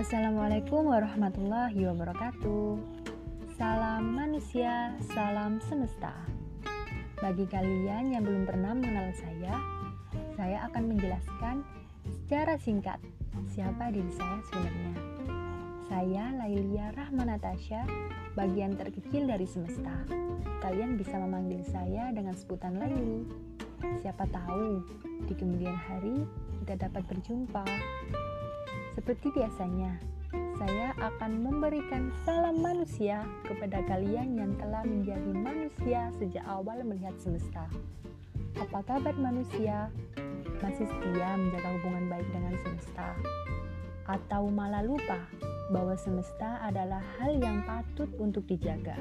Assalamualaikum warahmatullahi wabarakatuh. Salam manusia, salam semesta. Bagi kalian yang belum pernah mengenal saya, saya akan menjelaskan secara singkat siapa diri saya sebenarnya. Saya Lailia Rahmanatasha, bagian terkecil dari semesta. Kalian bisa memanggil saya dengan sebutan Laili. Siapa tahu di kemudian hari kita dapat berjumpa. Seperti biasanya, saya akan memberikan salam manusia kepada kalian yang telah menjadi manusia sejak awal melihat semesta. Apa kabar manusia? Masih setia menjaga hubungan baik dengan semesta? Atau malah lupa bahwa semesta adalah hal yang patut untuk dijaga?